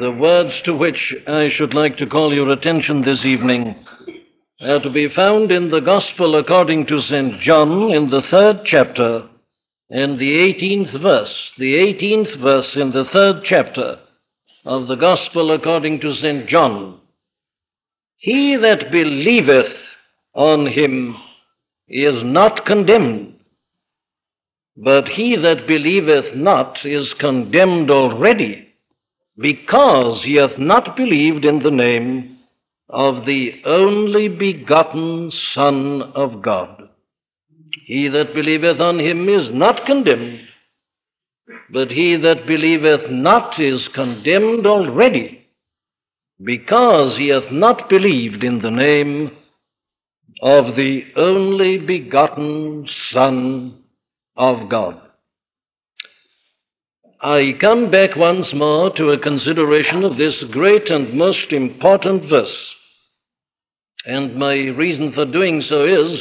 The words to which I should like to call your attention this evening are to be found in the Gospel according to St. John in the third chapter and the 18th verse. The 18th verse in the third chapter of the Gospel according to St. John. He that believeth on him is not condemned, but he that believeth not is condemned already because he hath not believed in the name of the only begotten Son of God. He that believeth on him is not condemned, but he that believeth not is condemned already, because he hath not believed in the name of the only begotten Son of God. I come back once more to a consideration of this great and most important verse. And my reason for doing so is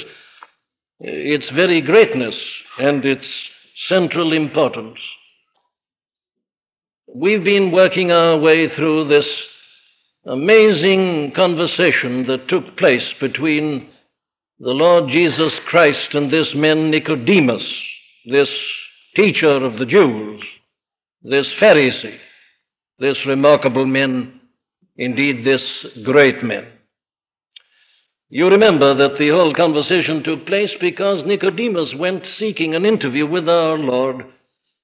its very greatness and its central importance. We've been working our way through this amazing conversation that took place between the Lord Jesus Christ and this man Nicodemus, this teacher of the Jews this Pharisee, this remarkable man, indeed this great man. You remember that the whole conversation took place because Nicodemus went seeking an interview with our Lord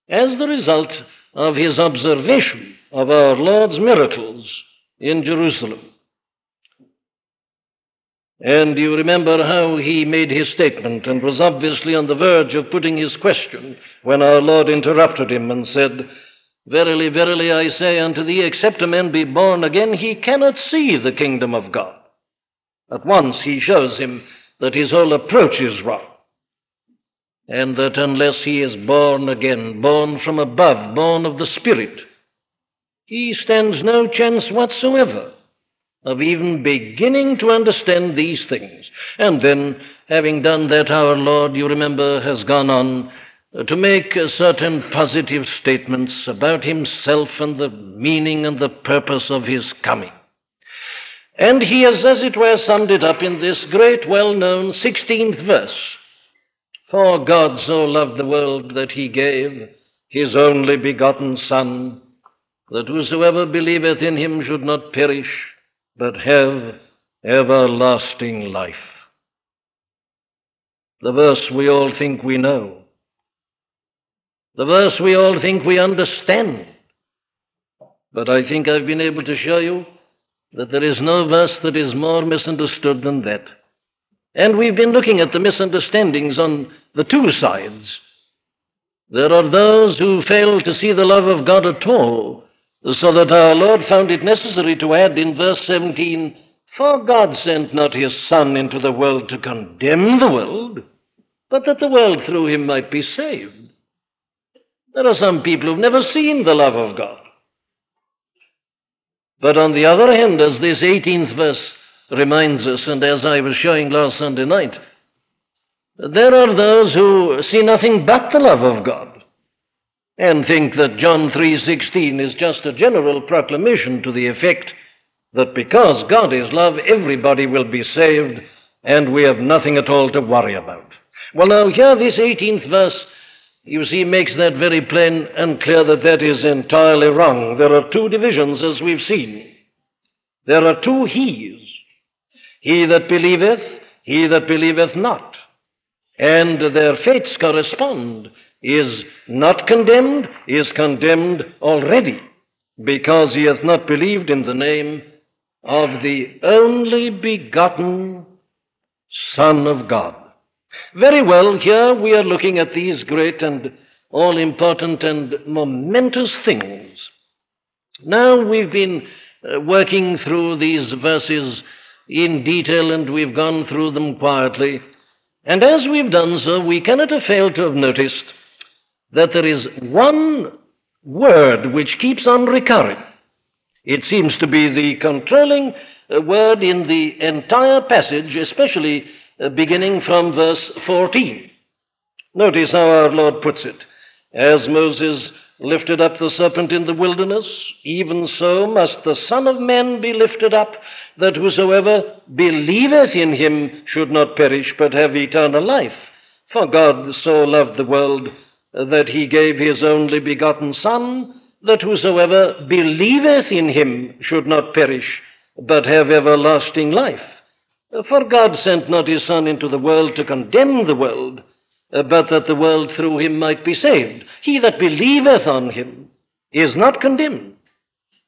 as the result of his observation of our Lord's miracles in Jerusalem. And you remember how he made his statement and was obviously on the verge of putting his question when our Lord interrupted him and said, Verily, verily, I say unto thee, except a man be born again, he cannot see the kingdom of God. At once he shows him that his whole approach is wrong, and that unless he is born again, born from above, born of the Spirit, he stands no chance whatsoever of even beginning to understand these things. And then, having done that, our Lord, you remember, has gone on to make certain positive statements about himself and the meaning and the purpose of his coming. And he has, as it were, summed it up in this great, well known 16th verse For God so loved the world that he gave his only begotten Son, that whosoever believeth in him should not perish, but have everlasting life. The verse we all think we know. The verse we all think we understand. But I think I've been able to show you that there is no verse that is more misunderstood than that. And we've been looking at the misunderstandings on the two sides. There are those who fail to see the love of God at all, so that our Lord found it necessary to add in verse 17, For God sent not his Son into the world to condemn the world, but that the world through him might be saved. There are some people who've never seen the love of God. But on the other hand, as this 18th verse reminds us, and as I was showing last Sunday night, there are those who see nothing but the love of God and think that John 3:16 is just a general proclamation to the effect that because God is love, everybody will be saved and we have nothing at all to worry about. Well, now here this 18th verse you see, makes that very plain and clear that that is entirely wrong. There are two divisions, as we've seen. There are two he's. He that believeth, he that believeth not. And their fates correspond. Is not condemned, is condemned already, because he hath not believed in the name of the only begotten Son of God. Very well, here we are looking at these great and all important and momentous things. Now we've been uh, working through these verses in detail and we've gone through them quietly. And as we've done so, we cannot have failed to have noticed that there is one word which keeps on recurring. It seems to be the controlling uh, word in the entire passage, especially Uh, beginning from verse 14. Notice how our Lord puts it. As Moses lifted up the serpent in the wilderness, even so must the Son of Man be lifted up, that whosoever believeth in him should not perish, but have eternal life. For God so loved the world uh, that he gave his only begotten Son, that whosoever believeth in him should not perish, but have everlasting life. For God sent not his Son into the world to condemn the world, but that the world through him might be saved. He that believeth on him is not condemned,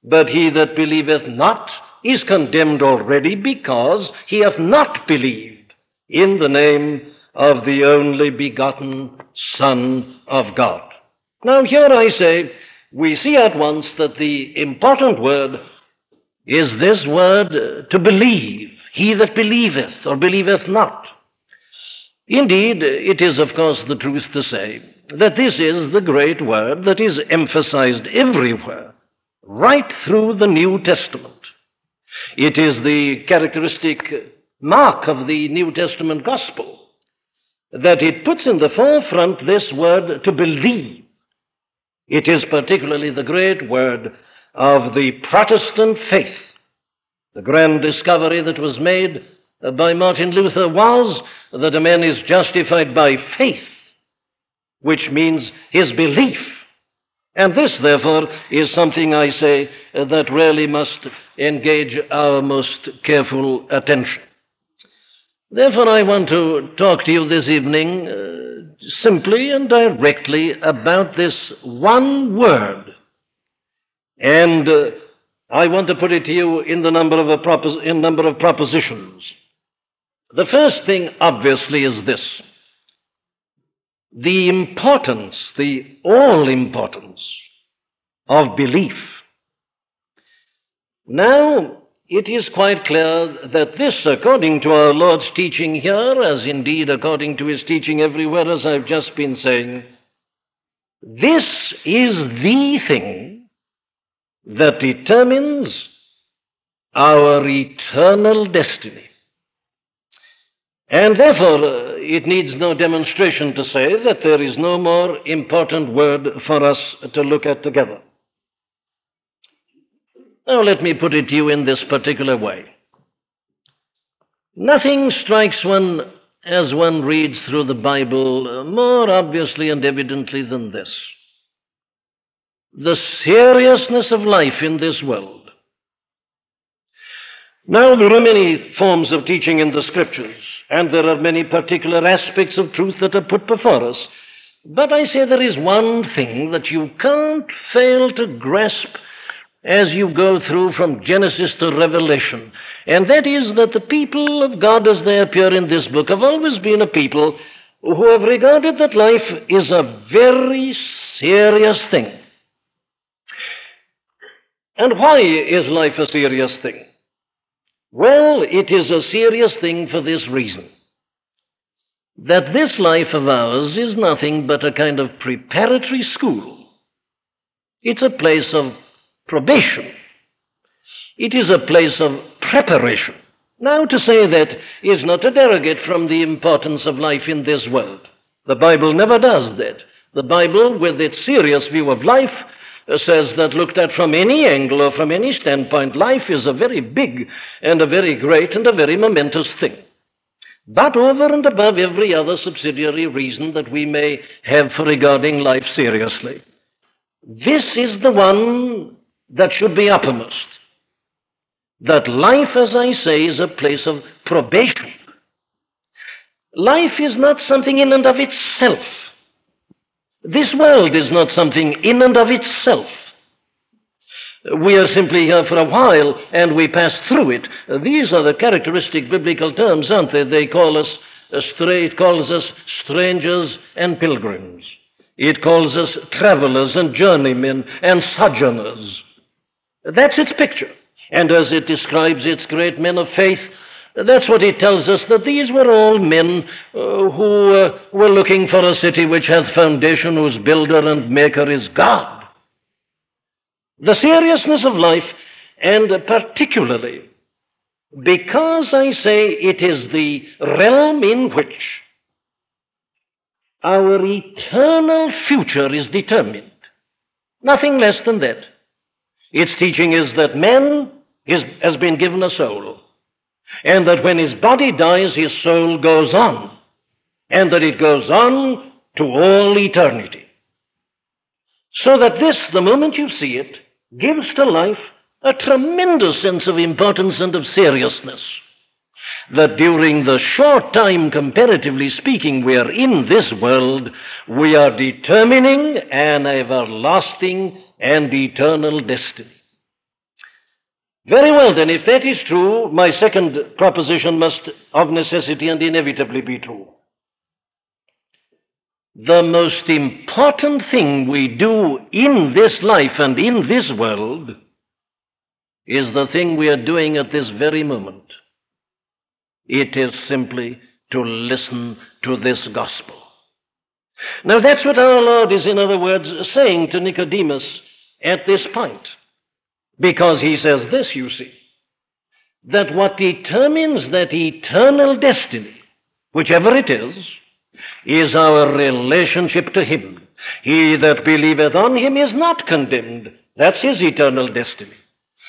but he that believeth not is condemned already because he hath not believed in the name of the only begotten Son of God. Now, here I say, we see at once that the important word is this word uh, to believe. He that believeth or believeth not. Indeed, it is, of course, the truth to say that this is the great word that is emphasized everywhere, right through the New Testament. It is the characteristic mark of the New Testament gospel that it puts in the forefront this word to believe. It is particularly the great word of the Protestant faith. The grand discovery that was made by Martin Luther was that a man is justified by faith, which means his belief. And this, therefore, is something I say that really must engage our most careful attention. Therefore, I want to talk to you this evening uh, simply and directly about this one word. And uh, I want to put it to you in the number of, propos- in number of propositions. The first thing, obviously, is this the importance, the all importance of belief. Now, it is quite clear that this, according to our Lord's teaching here, as indeed according to his teaching everywhere, as I've just been saying, this is the thing that determines our eternal destiny. And therefore, uh, it needs no demonstration to say that there is no more important word for us to look at together. Now, let me put it to you in this particular way. Nothing strikes one as one reads through the Bible more obviously and evidently than this the seriousness of life in this world. Now, there are many forms of teaching in the Scriptures, and there are many particular aspects of truth that are put before us. But I say there is one thing that you can't fail to grasp as you go through from Genesis to Revelation, and that is that the people of God as they appear in this book have always been a people who have regarded that life is a very serious thing. And why is life a serious thing? Well, it is a serious thing for this reason that this life of ours is nothing but a kind of preparatory school. It's a place of probation. It is a place of preparation. Now, to say that is not to derogate from the importance of life in this world. The Bible never does that. The Bible, with its serious view of life, says that looked at from any angle or from any standpoint, life is a very big and a very great and a very momentous thing. But over and above every other subsidiary reason that we may have for regarding life seriously, this is the one that should be uppermost. That life, as I say, is a place of probation. Life is not something in and of itself. This world is not something in and of itself. We are simply here for a while and we pass through it. These are the characteristic biblical terms, aren't they? They call us, uh, it calls us strangers and pilgrims. It calls us travelers and journeymen and sojourners. That's its picture. And as it describes its great men of faith, that's what he tells us that these were all men uh, who uh, were looking for a city which hath foundation, whose builder and maker is God. The seriousness of life, and particularly because I say it is the realm in which our eternal future is determined. Nothing less than that. Its teaching is that man is, has been given a soul, and that when his body dies, his soul goes on, and that it goes on to all eternity. So that this, the moment you see it, gives to life a tremendous sense of importance and of seriousness. That during the short time, comparatively speaking, we are in this world, we are determining an everlasting and eternal destiny. Very well, then, if that is true, my second proposition must of necessity and inevitably be true. The most important thing we do in this life and in this world is the thing we are doing at this very moment. It is simply to listen to this gospel. Now, that's what our Lord is, in other words, saying to Nicodemus at this point. Because he says this, you see, that what determines that eternal destiny, whichever it is, is our relationship to him. He that believeth on him is not condemned. That's his eternal destiny.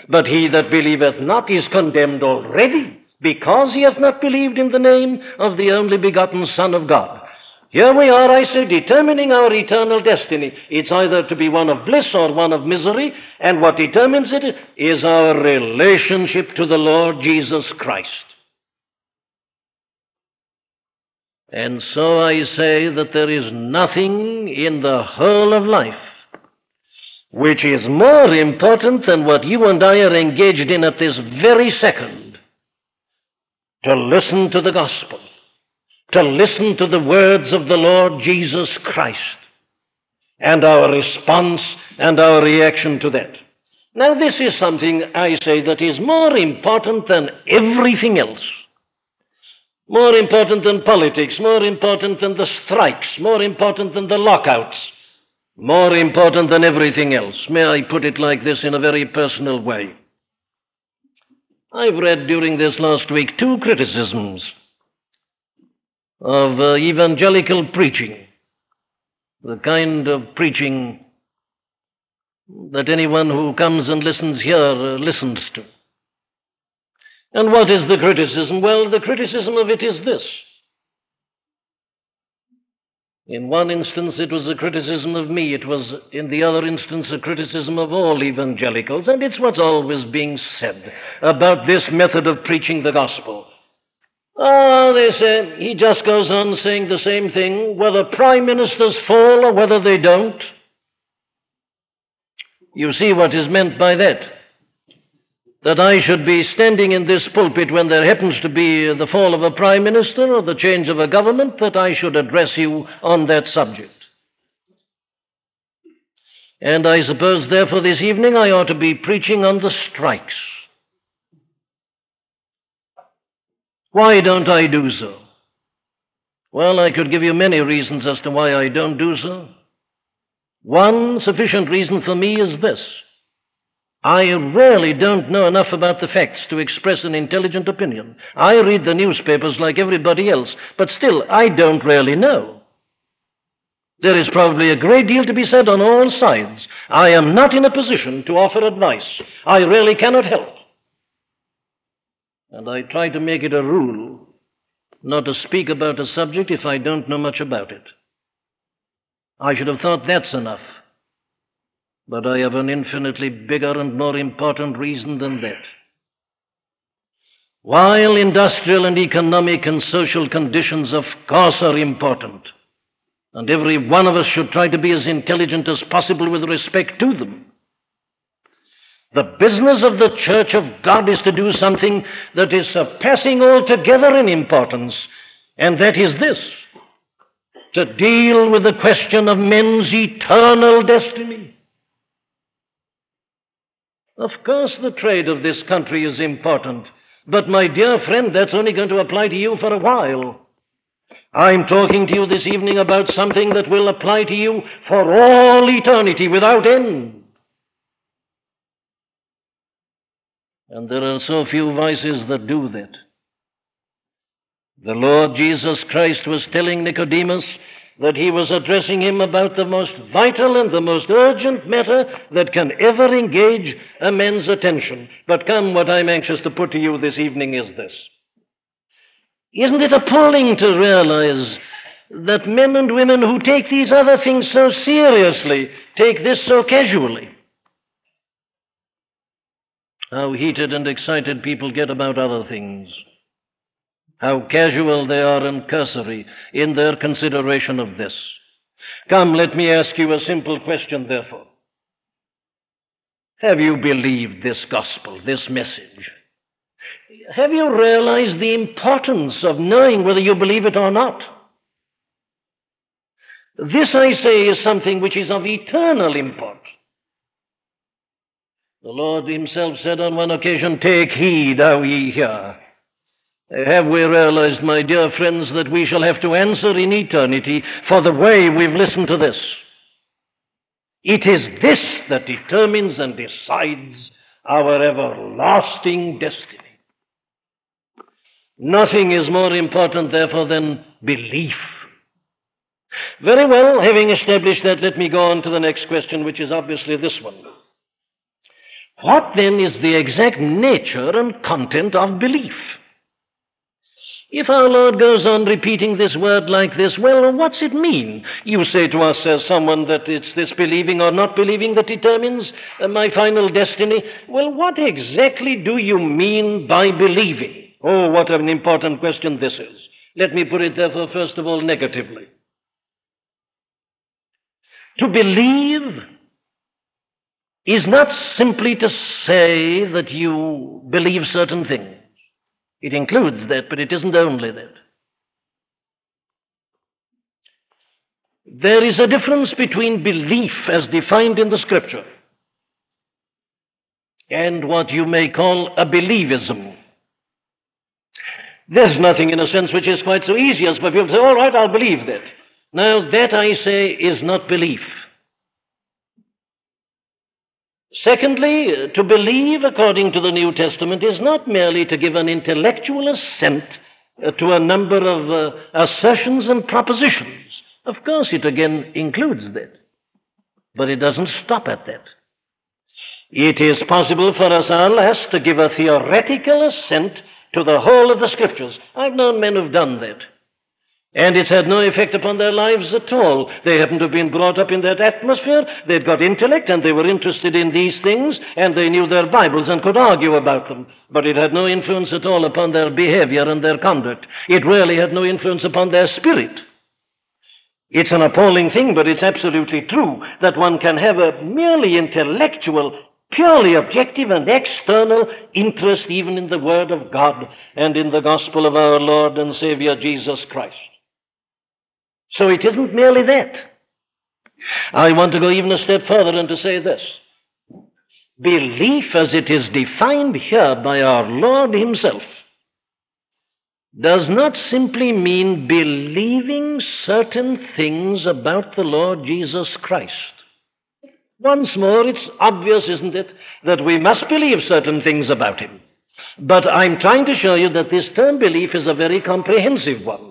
But he that believeth not is condemned already, because he has not believed in the name of the only begotten Son of God. Here we are, I say, determining our eternal destiny. It's either to be one of bliss or one of misery, and what determines it is our relationship to the Lord Jesus Christ. And so I say that there is nothing in the whole of life which is more important than what you and I are engaged in at this very second to listen to the gospel, to listen to the words of the Lord Jesus Christ, and our response and our reaction to that. Now, this is something I say that is more important than everything else. More important than politics, more important than the strikes, more important than the lockouts, more important than everything else. May I put it like this in a very personal way? I've read during this last week two criticisms of uh, evangelical preaching, the kind of preaching that anyone who comes and listens here uh, listens to. And what is the criticism? Well, the criticism of it is this. In one instance, it was a criticism of me. It was, in the other instance, a criticism of all evangelicals. And it's what's always being said about this method of preaching the gospel. Oh, they say, he just goes on saying the same thing, whether prime ministers fall or whether they don't. You see what is meant by that that I should be standing in this pulpit when there happens to be the fall of a prime minister or the change of a government, that I should address you on that subject. And I suppose, therefore, this evening I ought to be preaching on the strikes. Why don't I do so? Well, I could give you many reasons as to why I don't do so. One sufficient reason for me is this I really don't know enough about the facts to express an intelligent opinion. I read the newspapers like everybody else, but still, I don't really know. There is probably a great deal to be said on all sides. I am not in a position to offer advice. I really cannot help. And I try to make it a rule not to speak about a subject if I don't know much about it. I should have thought that's enough. But I have an infinitely bigger and more important reason than that. While industrial and economic and social conditions, of course, are important, and every one of us should try to be as intelligent as possible with respect to them, the business of the Church of God is to do something that is surpassing altogether in importance, and that is this to deal with the question of men's eternal destiny. Of course, the trade of this country is important, but my dear friend, that's only going to apply to you for a while. I'm talking to you this evening about something that will apply to you for all eternity without end. And there are so few voices that do that. The Lord Jesus Christ was telling Nicodemus that he was addressing him about the most vital and the most urgent matter that can ever engage a man's attention. But come, what I'm anxious to put to you this evening is this. Isn't it appalling to realize that men and women who take these other things so seriously take this so casually? How heated and excited people get about other things. How casual they are and cursory in their consideration of this. Come, let me ask you a simple question, therefore. Have you believed this gospel, this message? Have you realized the importance of knowing whether you believe it or not? This, I say, is something which is of eternal import. The Lord Himself said on one occasion, Take heed how ye hear. Have we realized, my dear friends, that we shall have to answer in eternity for the way we've listened to this? It is this that determines and decides our everlasting destiny. Nothing is more important, therefore, than belief. Very well, having established that, let me go on to the next question, which is obviously this one. What then is the exact nature and content of belief? If our Lord goes on repeating this word like this, well, what's it mean? You say to us as someone that it's this believing or not believing that determines uh, my final destiny. Well, what exactly do you mean by believing? Oh, what an important question this is. Let me put it therefore, first of all, negatively. To believe is not simply to say that you believe certain things. It includes that, but it isn't only that. There is a difference between belief as defined in the scripture and what you may call a believism. There's nothing, in a sense, which is quite so easy as for people to say, all right, I'll believe that. Now, that I say is not belief. Secondly, to believe according to the New Testament is not merely to give an intellectual assent uh, to a number of uh, assertions and propositions. Of course, it again includes that. But it doesn't stop at that. It is possible for us all as to give a theoretical assent to the whole of the Scriptures. I've known men who've done that. And it's had no effect upon their lives at all. They happen to have been brought up in that atmosphere. They've got intellect and they were interested in these things and they knew their Bibles and could argue about them. But it had no influence at all upon their behavior and their conduct. It really had no influence upon their spirit. It's an appalling thing, but it's absolutely true that one can have a merely intellectual, purely objective and external interest even in the Word of God and in the gospel of our Lord and Savior Jesus Christ. So it isn't merely that. I want to go even a step further and to say this. Belief, as it is defined here by our Lord Himself, does not simply mean believing certain things about the Lord Jesus Christ. Once more, it's obvious, isn't it, that we must believe certain things about Him. But I'm trying to show you that this term belief is a very comprehensive one.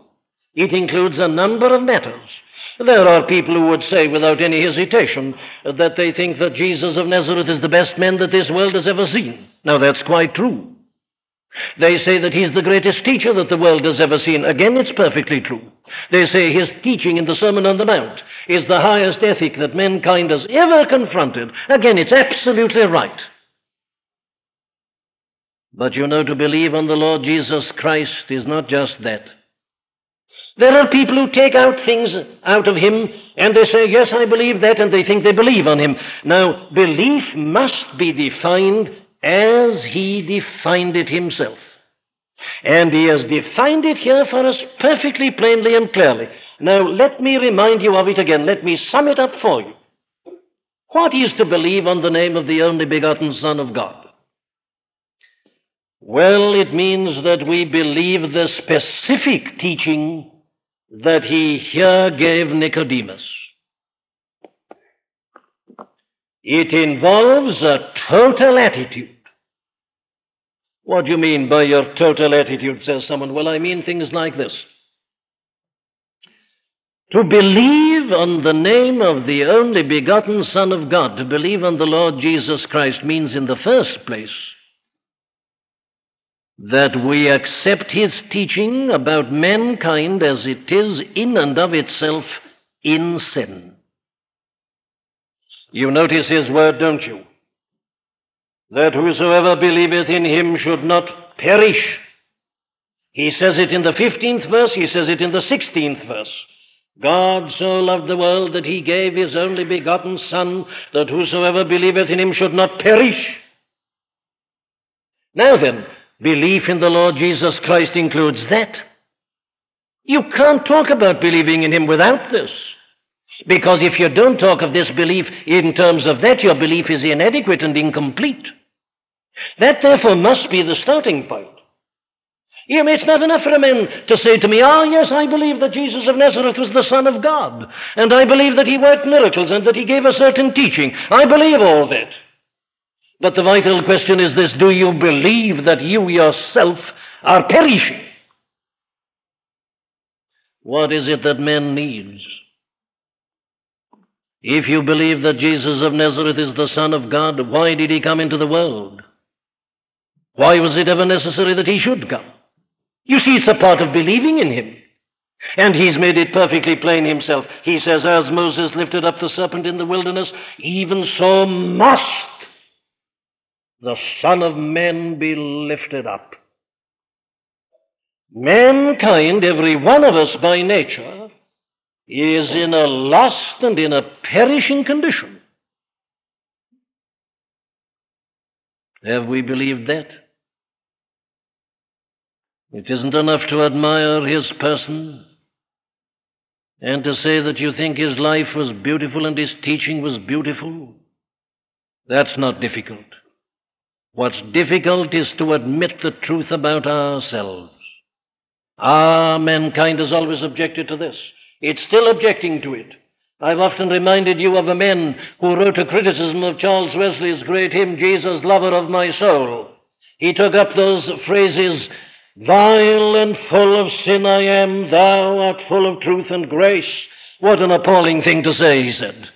It includes a number of matters. There are people who would say without any hesitation that they think that Jesus of Nazareth is the best man that this world has ever seen. Now, that's quite true. They say that he's the greatest teacher that the world has ever seen. Again, it's perfectly true. They say his teaching in the Sermon on the Mount is the highest ethic that mankind has ever confronted. Again, it's absolutely right. But you know, to believe on the Lord Jesus Christ is not just that. There are people who take out things out of him and they say, Yes, I believe that, and they think they believe on him. Now, belief must be defined as he defined it himself. And he has defined it here for us perfectly plainly and clearly. Now, let me remind you of it again. Let me sum it up for you. What is to believe on the name of the only begotten Son of God? Well, it means that we believe the specific teaching that he here gave Nicodemus. It involves a total attitude. What do you mean by your total attitude, says someone? Well, I mean things like this. To believe on the name of the only begotten Son of God, to believe on the Lord Jesus Christ, means in the first place that we accept his teaching about mankind as it is in and of itself in sin. You notice his word, don't you? That whosoever believeth in him should not perish. He says it in the 15th verse, he says it in the 16th verse. God so loved the world that he gave his only begotten Son, that whosoever believeth in him should not perish. Now then, belief in the Lord Jesus Christ includes that. You can't talk about believing in him without this. Because if you don't talk of this belief in terms of that, your belief is inadequate and incomplete. That, therefore, must be the starting point. You know, it's not enough for a man to say to me, Ah, yes, I believe that Jesus of Nazareth was the Son of God, and I believe that he worked miracles and that he gave a certain teaching. I believe all that. But the vital question is this do you believe that you yourself are perishing? What is it that man needs? If you believe that Jesus of Nazareth is the Son of God, why did he come into the world? Why was it ever necessary that he should come? You see, it's a part of believing in him. And he's made it perfectly plain himself. He says, As Moses lifted up the serpent in the wilderness, even so must the Son of Man be lifted up. Mankind, every one of us by nature, is in a lost and in a perishing condition. Have we believed that? It isn't enough to admire his person and to say that you think his life was beautiful and his teaching was beautiful. That's not difficult. What's difficult is to admit the truth about ourselves. Ah, mankind has always objected to this. It's still objecting to it. I've often reminded you of a man who wrote a criticism of Charles Wesley's great hymn, Jesus, Lover of My Soul. He took up those phrases, Vile and full of sin I am, thou art full of truth and grace. What an appalling thing to say, he said.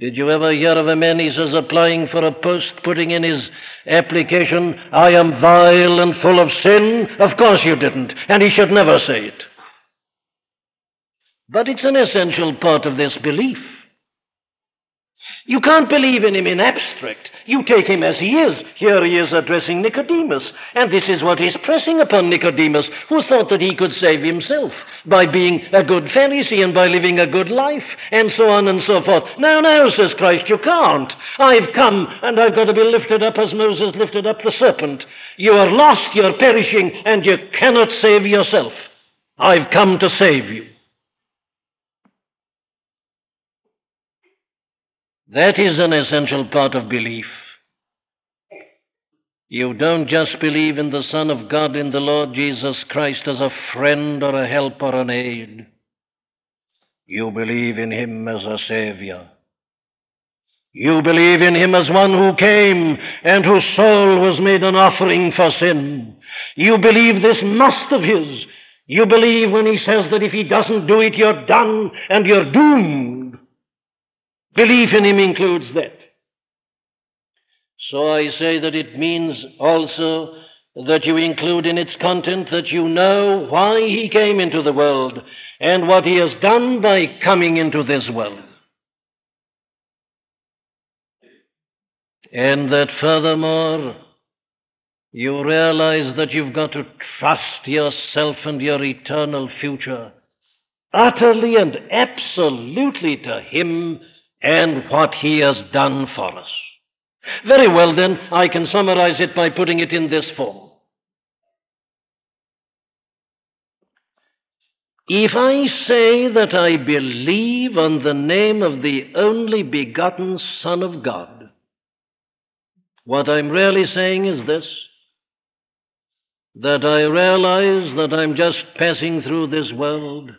Did you ever hear of a man, he says, applying for a post, putting in his application, I am vile and full of sin? Of course you didn't, and he should never say it. But it's an essential part of this belief. You can't believe in him in abstract. You take him as he is. Here he is addressing Nicodemus. And this is what he's pressing upon Nicodemus, who thought that he could save himself by being a good Pharisee and by living a good life, and so on and so forth. No, no, says Christ, you can't. I've come, and I've got to be lifted up as Moses lifted up the serpent. You are lost, you're perishing, and you cannot save yourself. I've come to save you. That is an essential part of belief. You don't just believe in the Son of God, in the Lord Jesus Christ, as a friend or a help or an aid. You believe in Him as a Savior. You believe in Him as one who came and whose soul was made an offering for sin. You believe this must of His. You believe when He says that if He doesn't do it, you're done and you're doomed. Belief in Him includes that. So I say that it means also that you include in its content that you know why He came into the world and what He has done by coming into this world. And that furthermore, you realize that you've got to trust yourself and your eternal future utterly and absolutely to Him and what He has done for us. Very well, then, I can summarize it by putting it in this form. If I say that I believe on the name of the only begotten Son of God, what I'm really saying is this that I realize that I'm just passing through this world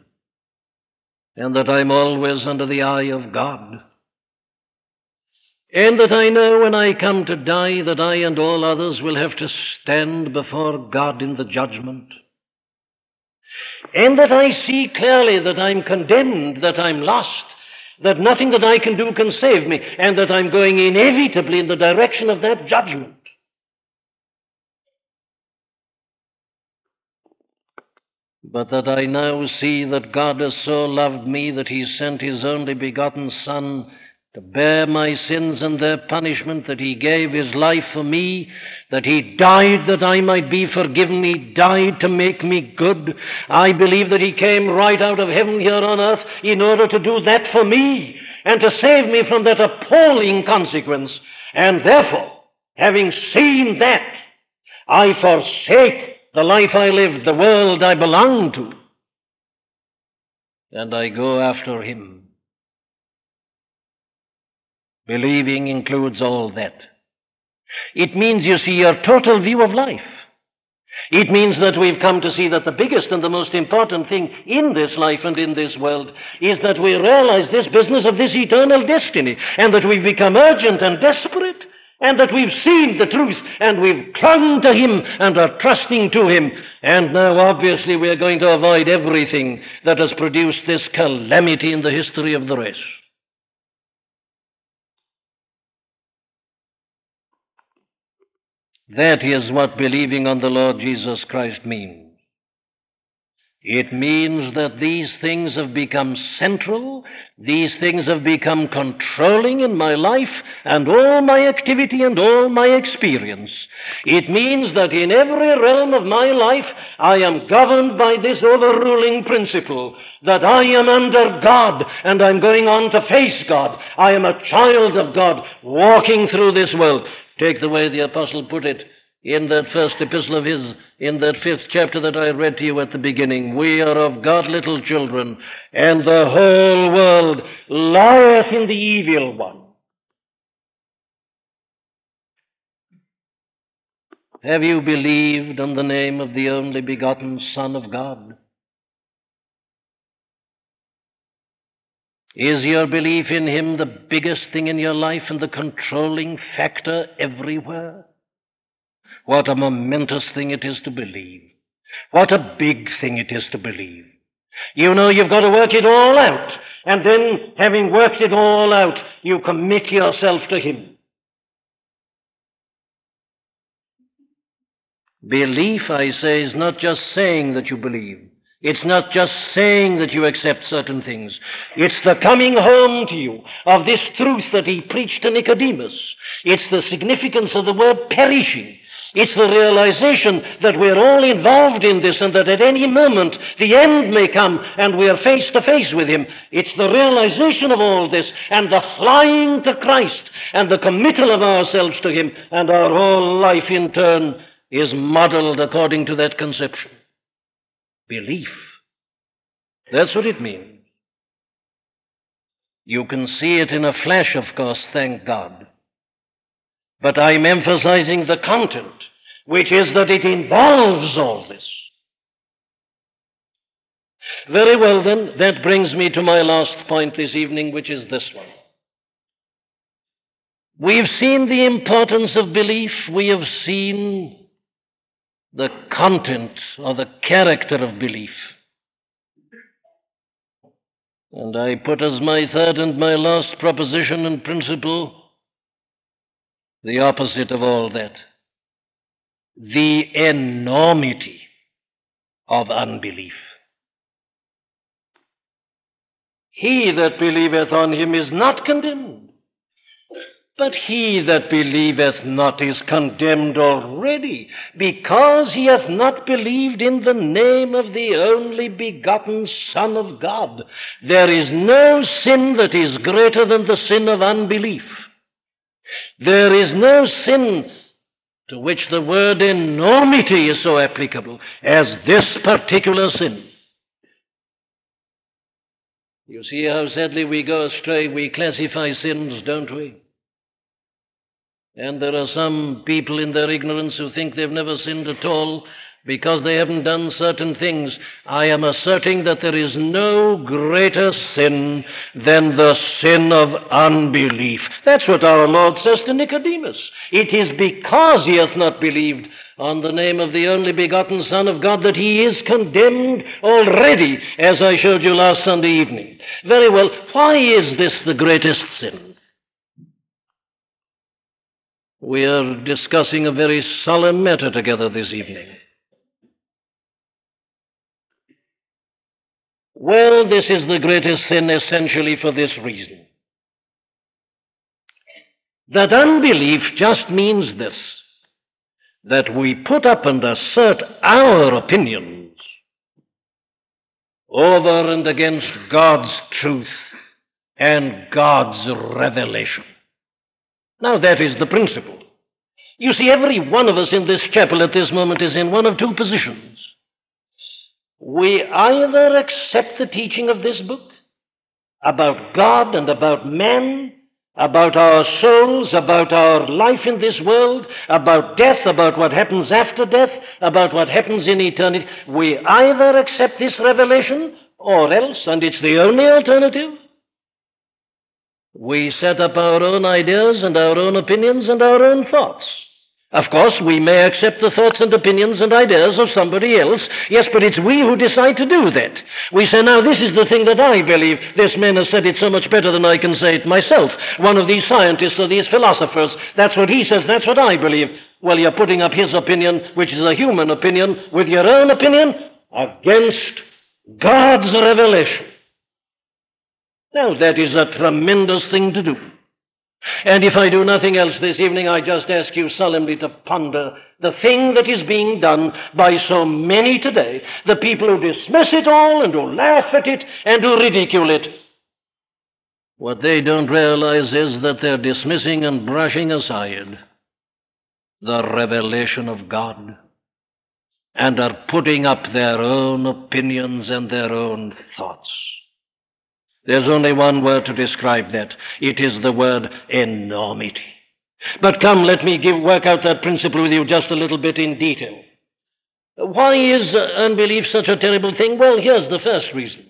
and that I'm always under the eye of God and that I know when I come to die that I and all others will have to stand before God in the judgment. and that I see clearly that I'm condemned, that I'm lost, that nothing that I can do can save me, and that I'm going inevitably in the direction of that judgment. But that I now see that God has so loved me that he sent his only begotten Son to bear my sins and their punishment, that he gave his life for me, that he died that I might be forgiven, he died to make me good. I believe that he came right out of heaven here on earth in order to do that for me and to save me from that appalling consequence. And therefore, having seen that, I forsake the life I lived, the world I belong to, and I go after him. Believing includes all that. It means, you see, your total view of life. It means that we've come to see that the biggest and the most important thing in this life and in this world is that we realize this business of this eternal destiny and that we've become urgent and desperate and that we've seen the truth and we've clung to Him and are trusting to Him. And now, obviously, we're going to avoid everything that has produced this calamity in the history of the race. That is what believing on the Lord Jesus Christ means. It means that these things have become central, these things have become controlling in my life and all my activity and all my experience. It means that in every realm of my life I am governed by this overruling principle that I am under God and I'm going on to face God. I am a child of God walking through this world. Take the way the apostle put it in that first epistle of his, in that fifth chapter that I read to you at the beginning. We are of God little children, and the whole world lieth in the evil one. Have you believed on the name of the only begotten Son of God? Is your belief in Him the biggest thing in your life and the controlling factor everywhere? What a momentous thing it is to believe. What a big thing it is to believe. You know you've got to work it all out. And then, having worked it all out, you commit yourself to Him. Belief, I say, is not just saying that you believe. It's not just saying that you accept certain things. It's the coming home to you of this truth that he preached to Nicodemus. It's the significance of the word perishing. It's the realization that we're all involved in this and that at any moment the end may come and we're face to face with Him. It's the realization of all this and the flying to Christ and the committal of ourselves to Him and our whole life in turn is modeled according to that conception. Belief. That's what it means. You can see it in a flash, of course, thank God. But I'm emphasizing the content, which is that it involves all this. Very well, then, that brings me to my last point this evening, which is this one. We've seen the importance of belief, we have seen the content or the character of belief. And I put as my third and my last proposition and principle the opposite of all that the enormity of unbelief. He that believeth on him is not condemned, but he that believeth not is condemned already, because he hath not believed in the name of the only begotten Son of God. There is no sin that is greater than the sin of unbelief. There is no sin to which the word enormity is so applicable as this particular sin. You see how sadly we go astray. We classify sins, don't we? And there are some people in their ignorance who think they've never sinned at all because they haven't done certain things. I am asserting that there is no greater sin than the sin of unbelief. That's what our Lord says to Nicodemus. It is because he hath not believed on the name of the only begotten Son of God that he is condemned already, as I showed you last Sunday evening. Very well, why is this the greatest sin? We are discussing a very solemn matter together this evening. Well, this is the greatest sin essentially for this reason. That unbelief just means this that we put up and assert our opinions over and against God's truth and God's revelation. Now, that is the principle. You see, every one of us in this chapel at this moment is in one of two positions. We either accept the teaching of this book about God and about man, about our souls, about our life in this world, about death, about what happens after death, about what happens in eternity. We either accept this revelation or else, and it's the only alternative, we set up our own ideas and our own opinions and our own thoughts. Of course, we may accept the thoughts and opinions and ideas of somebody else. Yes, but it's we who decide to do that. We say, now, this is the thing that I believe. This man has said it so much better than I can say it myself. One of these scientists or these philosophers, that's what he says, that's what I believe. Well, you're putting up his opinion, which is a human opinion, with your own opinion against God's revelation. Now, that is a tremendous thing to do. And if I do nothing else this evening, I just ask you solemnly to ponder the thing that is being done by so many today, the people who dismiss it all and who laugh at it and who ridicule it. What they don't realize is that they're dismissing and brushing aside the revelation of God and are putting up their own opinions and their own thoughts. There's only one word to describe that. It is the word enormity. But come, let me give, work out that principle with you just a little bit in detail. Why is uh, unbelief such a terrible thing? Well, here's the first reason.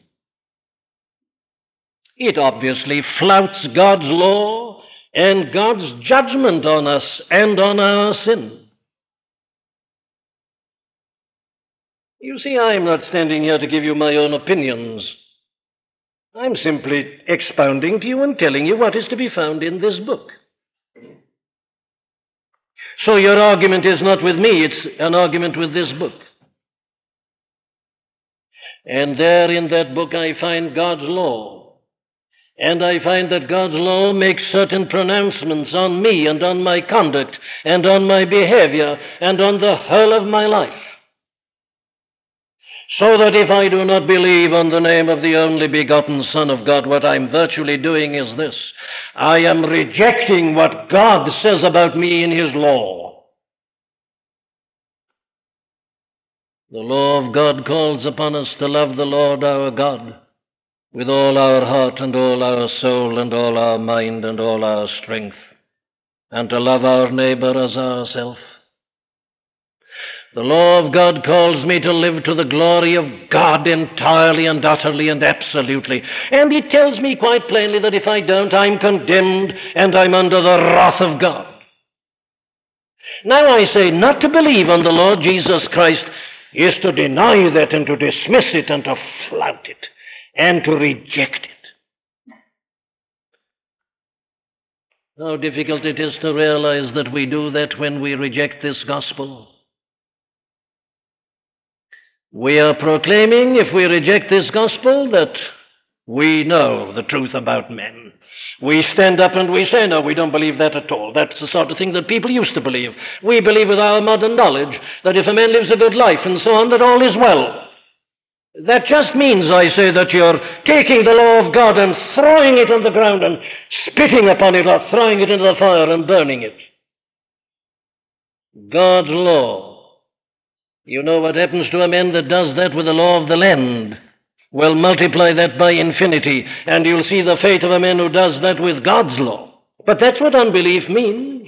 It obviously flouts God's law and God's judgment on us and on our sin. You see, I'm not standing here to give you my own opinions. I'm simply expounding to you and telling you what is to be found in this book. So your argument is not with me, it's an argument with this book. And there in that book I find God's law. And I find that God's law makes certain pronouncements on me and on my conduct and on my behavior and on the whole of my life. So that if I do not believe on the name of the only begotten Son of God, what I'm virtually doing is this I am rejecting what God says about me in His law. The law of God calls upon us to love the Lord our God with all our heart and all our soul and all our mind and all our strength, and to love our neighbor as ourself. The law of God calls me to live to the glory of God entirely and utterly and absolutely. And it tells me quite plainly that if I don't, I'm condemned and I'm under the wrath of God. Now I say, not to believe on the Lord Jesus Christ is to deny that and to dismiss it and to flout it and to reject it. How difficult it is to realize that we do that when we reject this gospel. We are proclaiming, if we reject this gospel, that we know the truth about men. We stand up and we say, no, we don't believe that at all. That's the sort of thing that people used to believe. We believe with our modern knowledge that if a man lives a good life and so on, that all is well. That just means, I say, that you're taking the law of God and throwing it on the ground and spitting upon it or throwing it into the fire and burning it. God's law you know what happens to a man that does that with the law of the land? Well, multiply that by infinity, and you'll see the fate of a man who does that with God's law. But that's what unbelief means.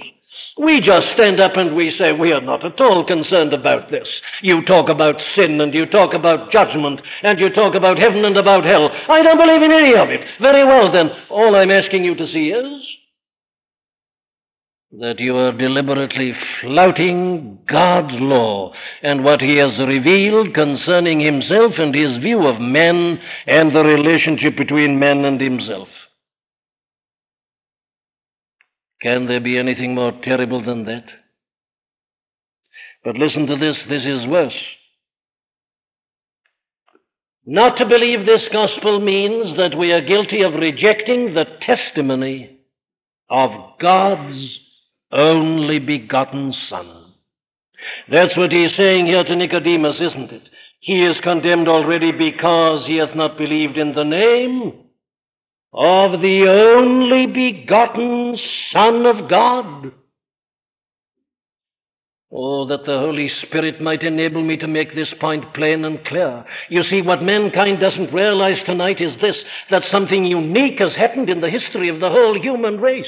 We just stand up and we say, We are not at all concerned about this. You talk about sin and you talk about judgment and you talk about heaven and about hell. I don't believe in any of it. Very well, then. All I'm asking you to see is that you are deliberately flouting God's law and what He has revealed concerning Himself and His view of men and the relationship between men and Himself. Can there be anything more terrible than that? But listen to this, this is worse. Not to believe this gospel means that we are guilty of rejecting the testimony of God's only begotten Son. That's what he's saying here to Nicodemus, isn't it? He is condemned already because he hath not believed in the name of the only begotten Son of God. Oh, that the Holy Spirit might enable me to make this point plain and clear. You see, what mankind doesn't realize tonight is this that something unique has happened in the history of the whole human race.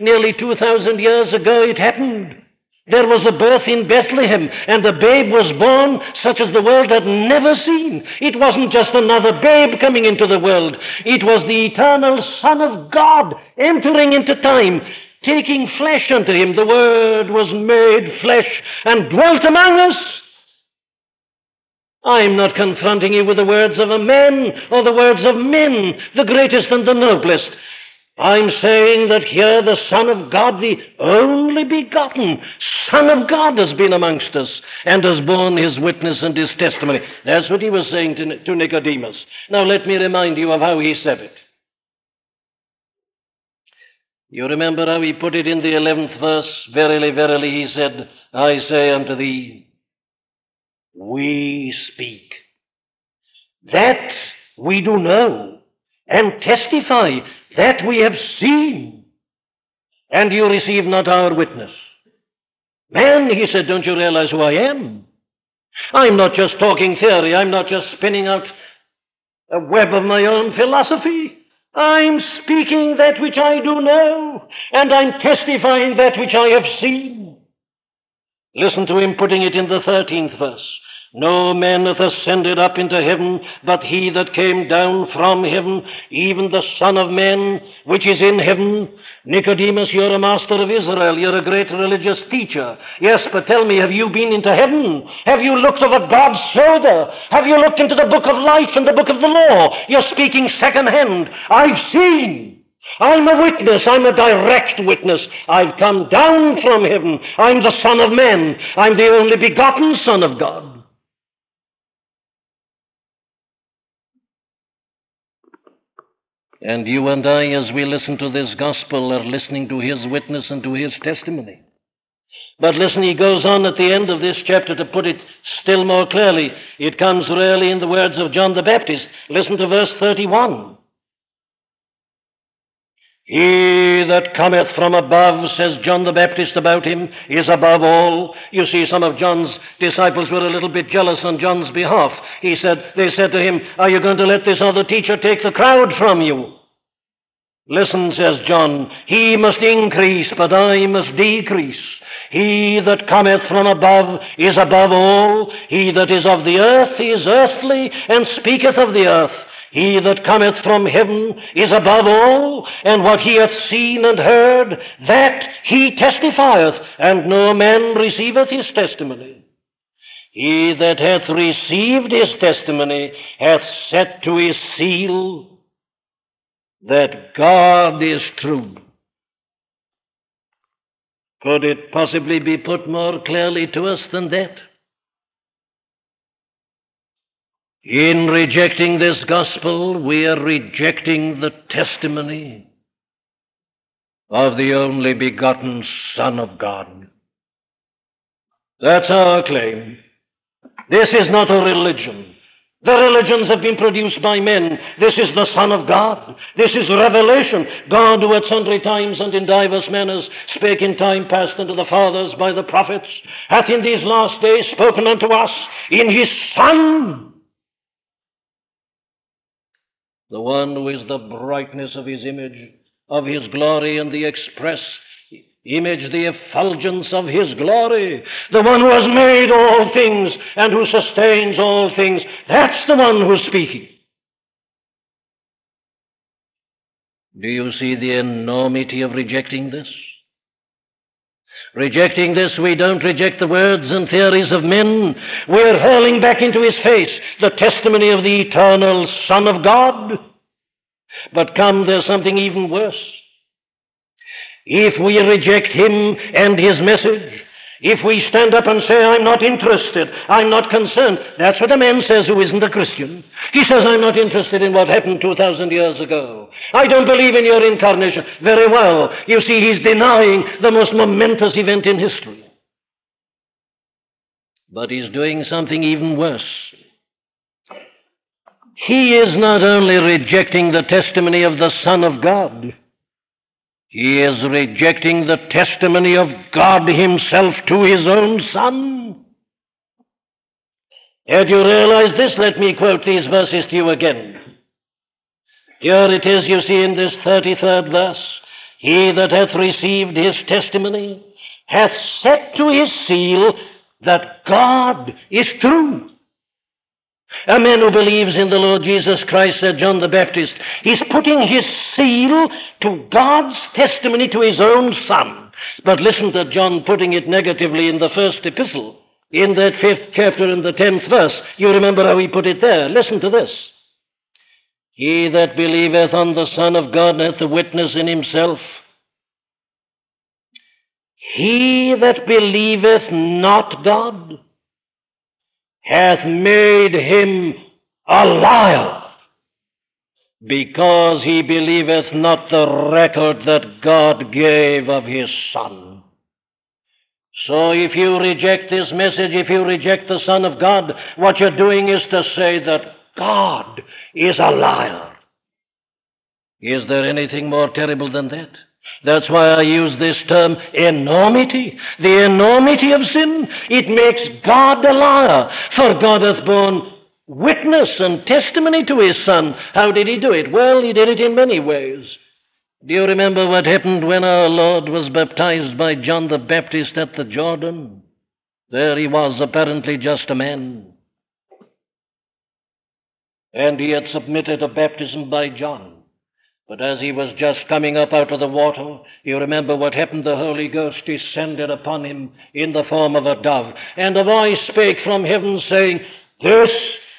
Nearly 2,000 years ago, it happened. There was a birth in Bethlehem, and a babe was born such as the world had never seen. It wasn't just another babe coming into the world, it was the eternal Son of God entering into time taking flesh unto him. The Word was made flesh and dwelt among us. I'm not confronting you with the words of a man or the words of men, the greatest and the noblest. I'm saying that here the Son of God, the only begotten Son of God, has been amongst us and has borne his witness and his testimony. That's what he was saying to, to Nicodemus. Now let me remind you of how he said it. You remember how he put it in the eleventh verse? Verily, verily, he said, I say unto thee, we speak. That we do know, and testify that we have seen, and you receive not our witness. Man, he said, don't you realize who I am? I'm not just talking theory, I'm not just spinning out a web of my own philosophy. I'm speaking that which I do know, and I'm testifying that which I have seen. Listen to him putting it in the 13th verse. No man hath ascended up into heaven, but he that came down from heaven, even the Son of Man, which is in heaven. Nicodemus, you're a master of Israel. You're a great religious teacher. Yes, but tell me, have you been into heaven? Have you looked over God's shoulder? Have you looked into the book of life and the book of the law? You're speaking secondhand. I've seen. I'm a witness. I'm a direct witness. I've come down from heaven. I'm the Son of Man. I'm the only begotten Son of God. And you and I, as we listen to this gospel, are listening to his witness and to his testimony. But listen, he goes on at the end of this chapter to put it still more clearly. It comes really in the words of John the Baptist. Listen to verse 31. He that cometh from above, says John the Baptist about him, is above all. You see, some of John's disciples were a little bit jealous on John's behalf. He said, they said to him, Are you going to let this other teacher take the crowd from you? Listen, says John, he must increase, but I must decrease. He that cometh from above is above all. He that is of the earth is earthly, and speaketh of the earth. He that cometh from heaven is above all, and what he hath seen and heard, that he testifieth, and no man receiveth his testimony. He that hath received his testimony hath set to his seal that God is true. Could it possibly be put more clearly to us than that? In rejecting this gospel, we are rejecting the testimony of the only begotten Son of God. That's our claim. This is not a religion. The religions have been produced by men. This is the Son of God. This is revelation. God, who at sundry times and in divers manners spake in time past unto the fathers by the prophets, hath in these last days spoken unto us in his Son the one who is the brightness of his image, of his glory, and the express image, the effulgence of his glory, the one who has made all things and who sustains all things. That's the one who's speaking. Do you see the enormity of rejecting this? Rejecting this, we don't reject the words and theories of men. We're hurling back into his face the testimony of the eternal Son of God. But come, there's something even worse. If we reject him and his message, if we stand up and say, I'm not interested, I'm not concerned, that's what a man says who isn't a Christian. He says, I'm not interested in what happened 2,000 years ago. I don't believe in your incarnation. Very well. You see, he's denying the most momentous event in history. But he's doing something even worse. He is not only rejecting the testimony of the Son of God, he is rejecting the testimony of God Himself to His own Son. Had you realized this, let me quote these verses to you again. Here it is, you see, in this 33rd verse. He that hath received his testimony hath set to his seal that God is true. A man who believes in the Lord Jesus Christ, said John the Baptist, is putting his seal to God's testimony to his own Son. But listen to John putting it negatively in the first epistle, in that fifth chapter in the tenth verse. You remember how he put it there. Listen to this. He that believeth on the Son of God hath a witness in himself. He that believeth not God hath made him a liar, because he believeth not the record that God gave of his Son. So if you reject this message, if you reject the Son of God, what you're doing is to say that God is a liar. Is there anything more terrible than that? That's why I use this term enormity. The enormity of sin. It makes God a liar. For God hath borne witness and testimony to his Son. How did he do it? Well, he did it in many ways. Do you remember what happened when our Lord was baptized by John the Baptist at the Jordan? There he was, apparently just a man. And he had submitted to baptism by John. But as he was just coming up out of the water, you remember what happened? The Holy Ghost descended upon him in the form of a dove. And a voice spake from heaven, saying, This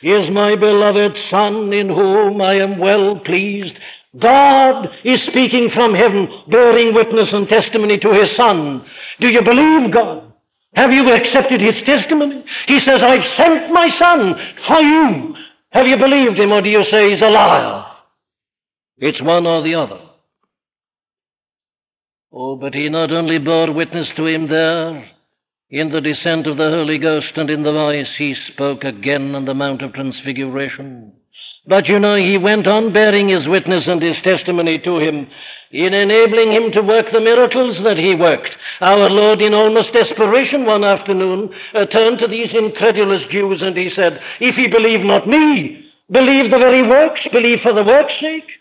is my beloved Son, in whom I am well pleased. God is speaking from heaven, bearing witness and testimony to his Son. Do you believe God? Have you accepted his testimony? He says, I've sent my Son for you. Have you believed him, or do you say he's a liar? It's one or the other. Oh, but he not only bore witness to him there, in the descent of the Holy Ghost and in the voice, he spoke again on the Mount of Transfiguration. But you know, he went on bearing his witness and his testimony to him in enabling him to work the miracles that he worked. Our Lord, in almost desperation one afternoon, uh, turned to these incredulous Jews and he said, If ye believe not me, believe the very works, believe for the work's sake.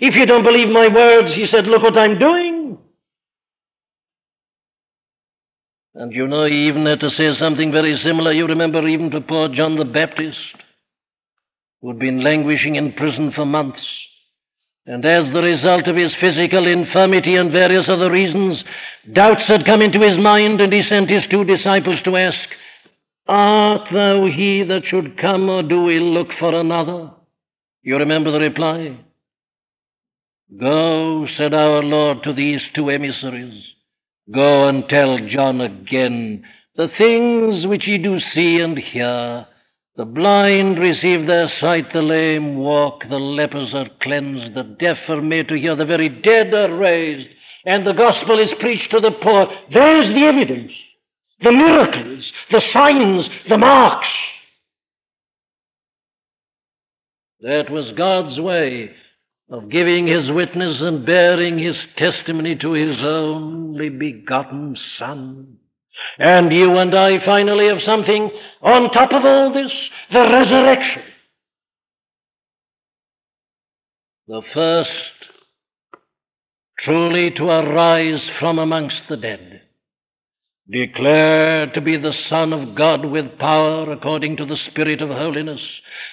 If you don't believe my words, he said, look what I'm doing. And you know, he even had to say something very similar. You remember even to poor John the Baptist, who had been languishing in prison for months. And as the result of his physical infirmity and various other reasons, doubts had come into his mind, and he sent his two disciples to ask, Art thou he that should come, or do we look for another? You remember the reply? Go, said our Lord to these two emissaries, go and tell John again the things which ye do see and hear. The blind receive their sight, the lame walk, the lepers are cleansed, the deaf are made to hear, the very dead are raised, and the gospel is preached to the poor. There's the evidence, the miracles, the signs, the marks. That was God's way of giving his witness and bearing his testimony to his only begotten Son. And you and I finally have something on top of all this the resurrection. The first truly to arise from amongst the dead. declared to be the Son of God with power according to the Spirit of holiness,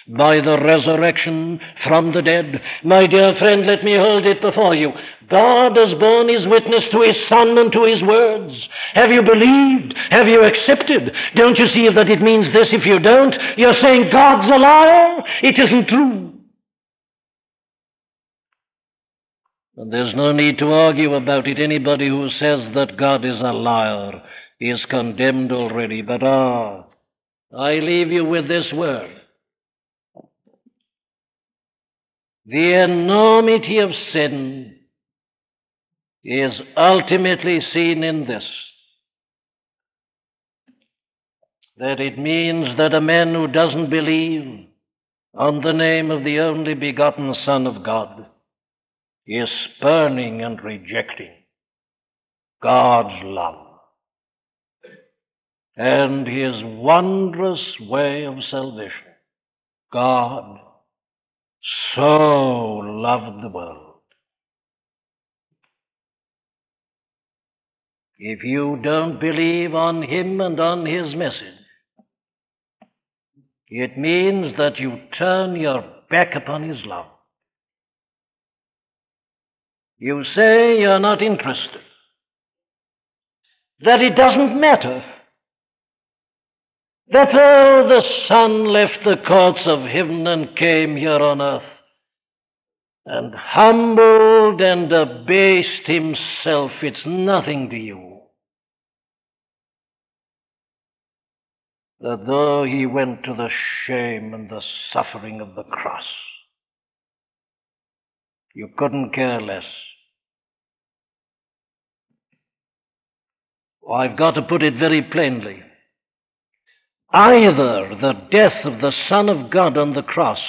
by the resurrection from the dead. My dear friend, let me hold it before you. God has borne his witness to his Son and to his words. Have you believed? Have you accepted? Don't you see that it means this if you don't? You're saying God's a liar? It isn't true. And there's no need to argue about it. Anybody who says that God is a liar is condemned already. But ah, I leave you with this word. The enormity of sin is ultimately seen in this that it means that a man who doesn't believe on the name of the only begotten Son of God is spurning and rejecting God's love and his wondrous way of salvation. God so loved the world. If you don't believe on him and on his message, it means that you turn your back upon his love. You say you're not interested, that it doesn't matter, that oh, the Son left the courts of heaven and came here on earth and humbled and abased himself. It's nothing to you. That though he went to the shame and the suffering of the cross, you couldn't care less. I've got to put it very plainly. Either the death of the Son of God on the cross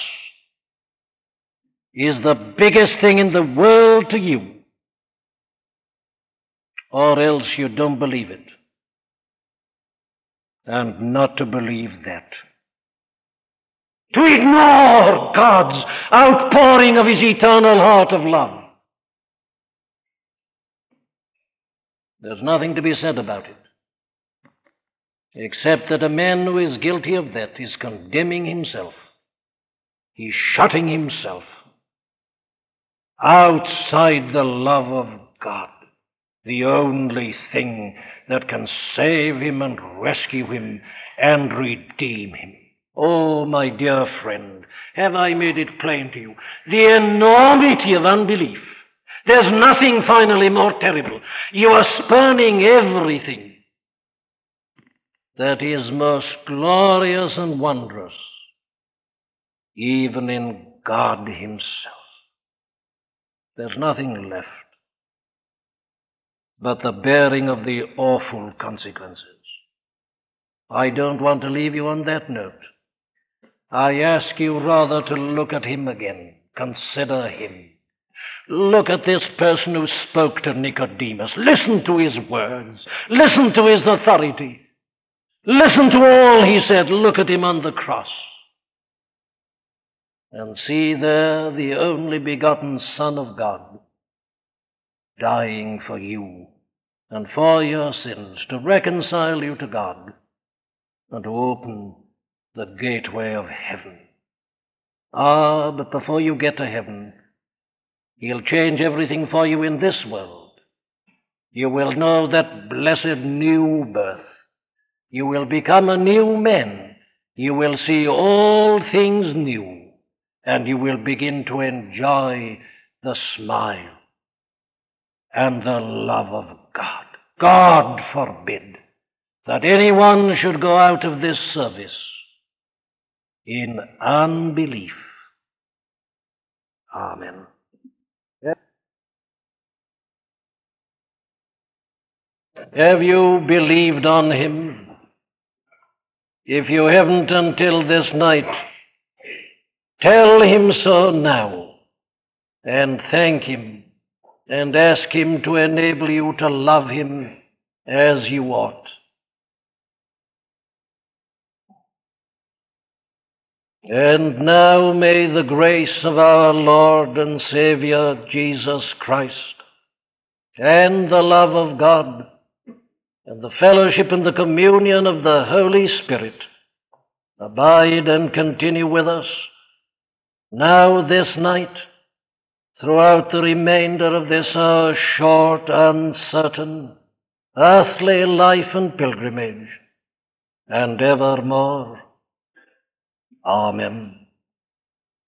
is the biggest thing in the world to you, or else you don't believe it. And not to believe that. To ignore God's outpouring of His eternal heart of love. There's nothing to be said about it, except that a man who is guilty of that is condemning himself. He's shutting himself outside the love of God, the only thing that can save him and rescue him and redeem him. Oh, my dear friend, have I made it plain to you? The enormity of unbelief there's nothing finally more terrible. You are spurning everything that is most glorious and wondrous, even in God Himself. There's nothing left but the bearing of the awful consequences. I don't want to leave you on that note. I ask you rather to look at Him again, consider Him. Look at this person who spoke to Nicodemus. Listen to his words. Listen to his authority. Listen to all he said. Look at him on the cross. And see there the only begotten Son of God dying for you and for your sins to reconcile you to God and to open the gateway of heaven. Ah, but before you get to heaven, He'll change everything for you in this world. You will know that blessed new birth. You will become a new man. You will see all things new. And you will begin to enjoy the smile and the love of God. God forbid that anyone should go out of this service in unbelief. Amen. Have you believed on him? If you haven't until this night, tell him so now and thank him and ask him to enable you to love him as you ought. And now may the grace of our Lord and Savior Jesus Christ and the love of God and the fellowship and the communion of the Holy Spirit abide and continue with us now this night, throughout the remainder of this our short, uncertain, earthly life and pilgrimage, and evermore. Amen.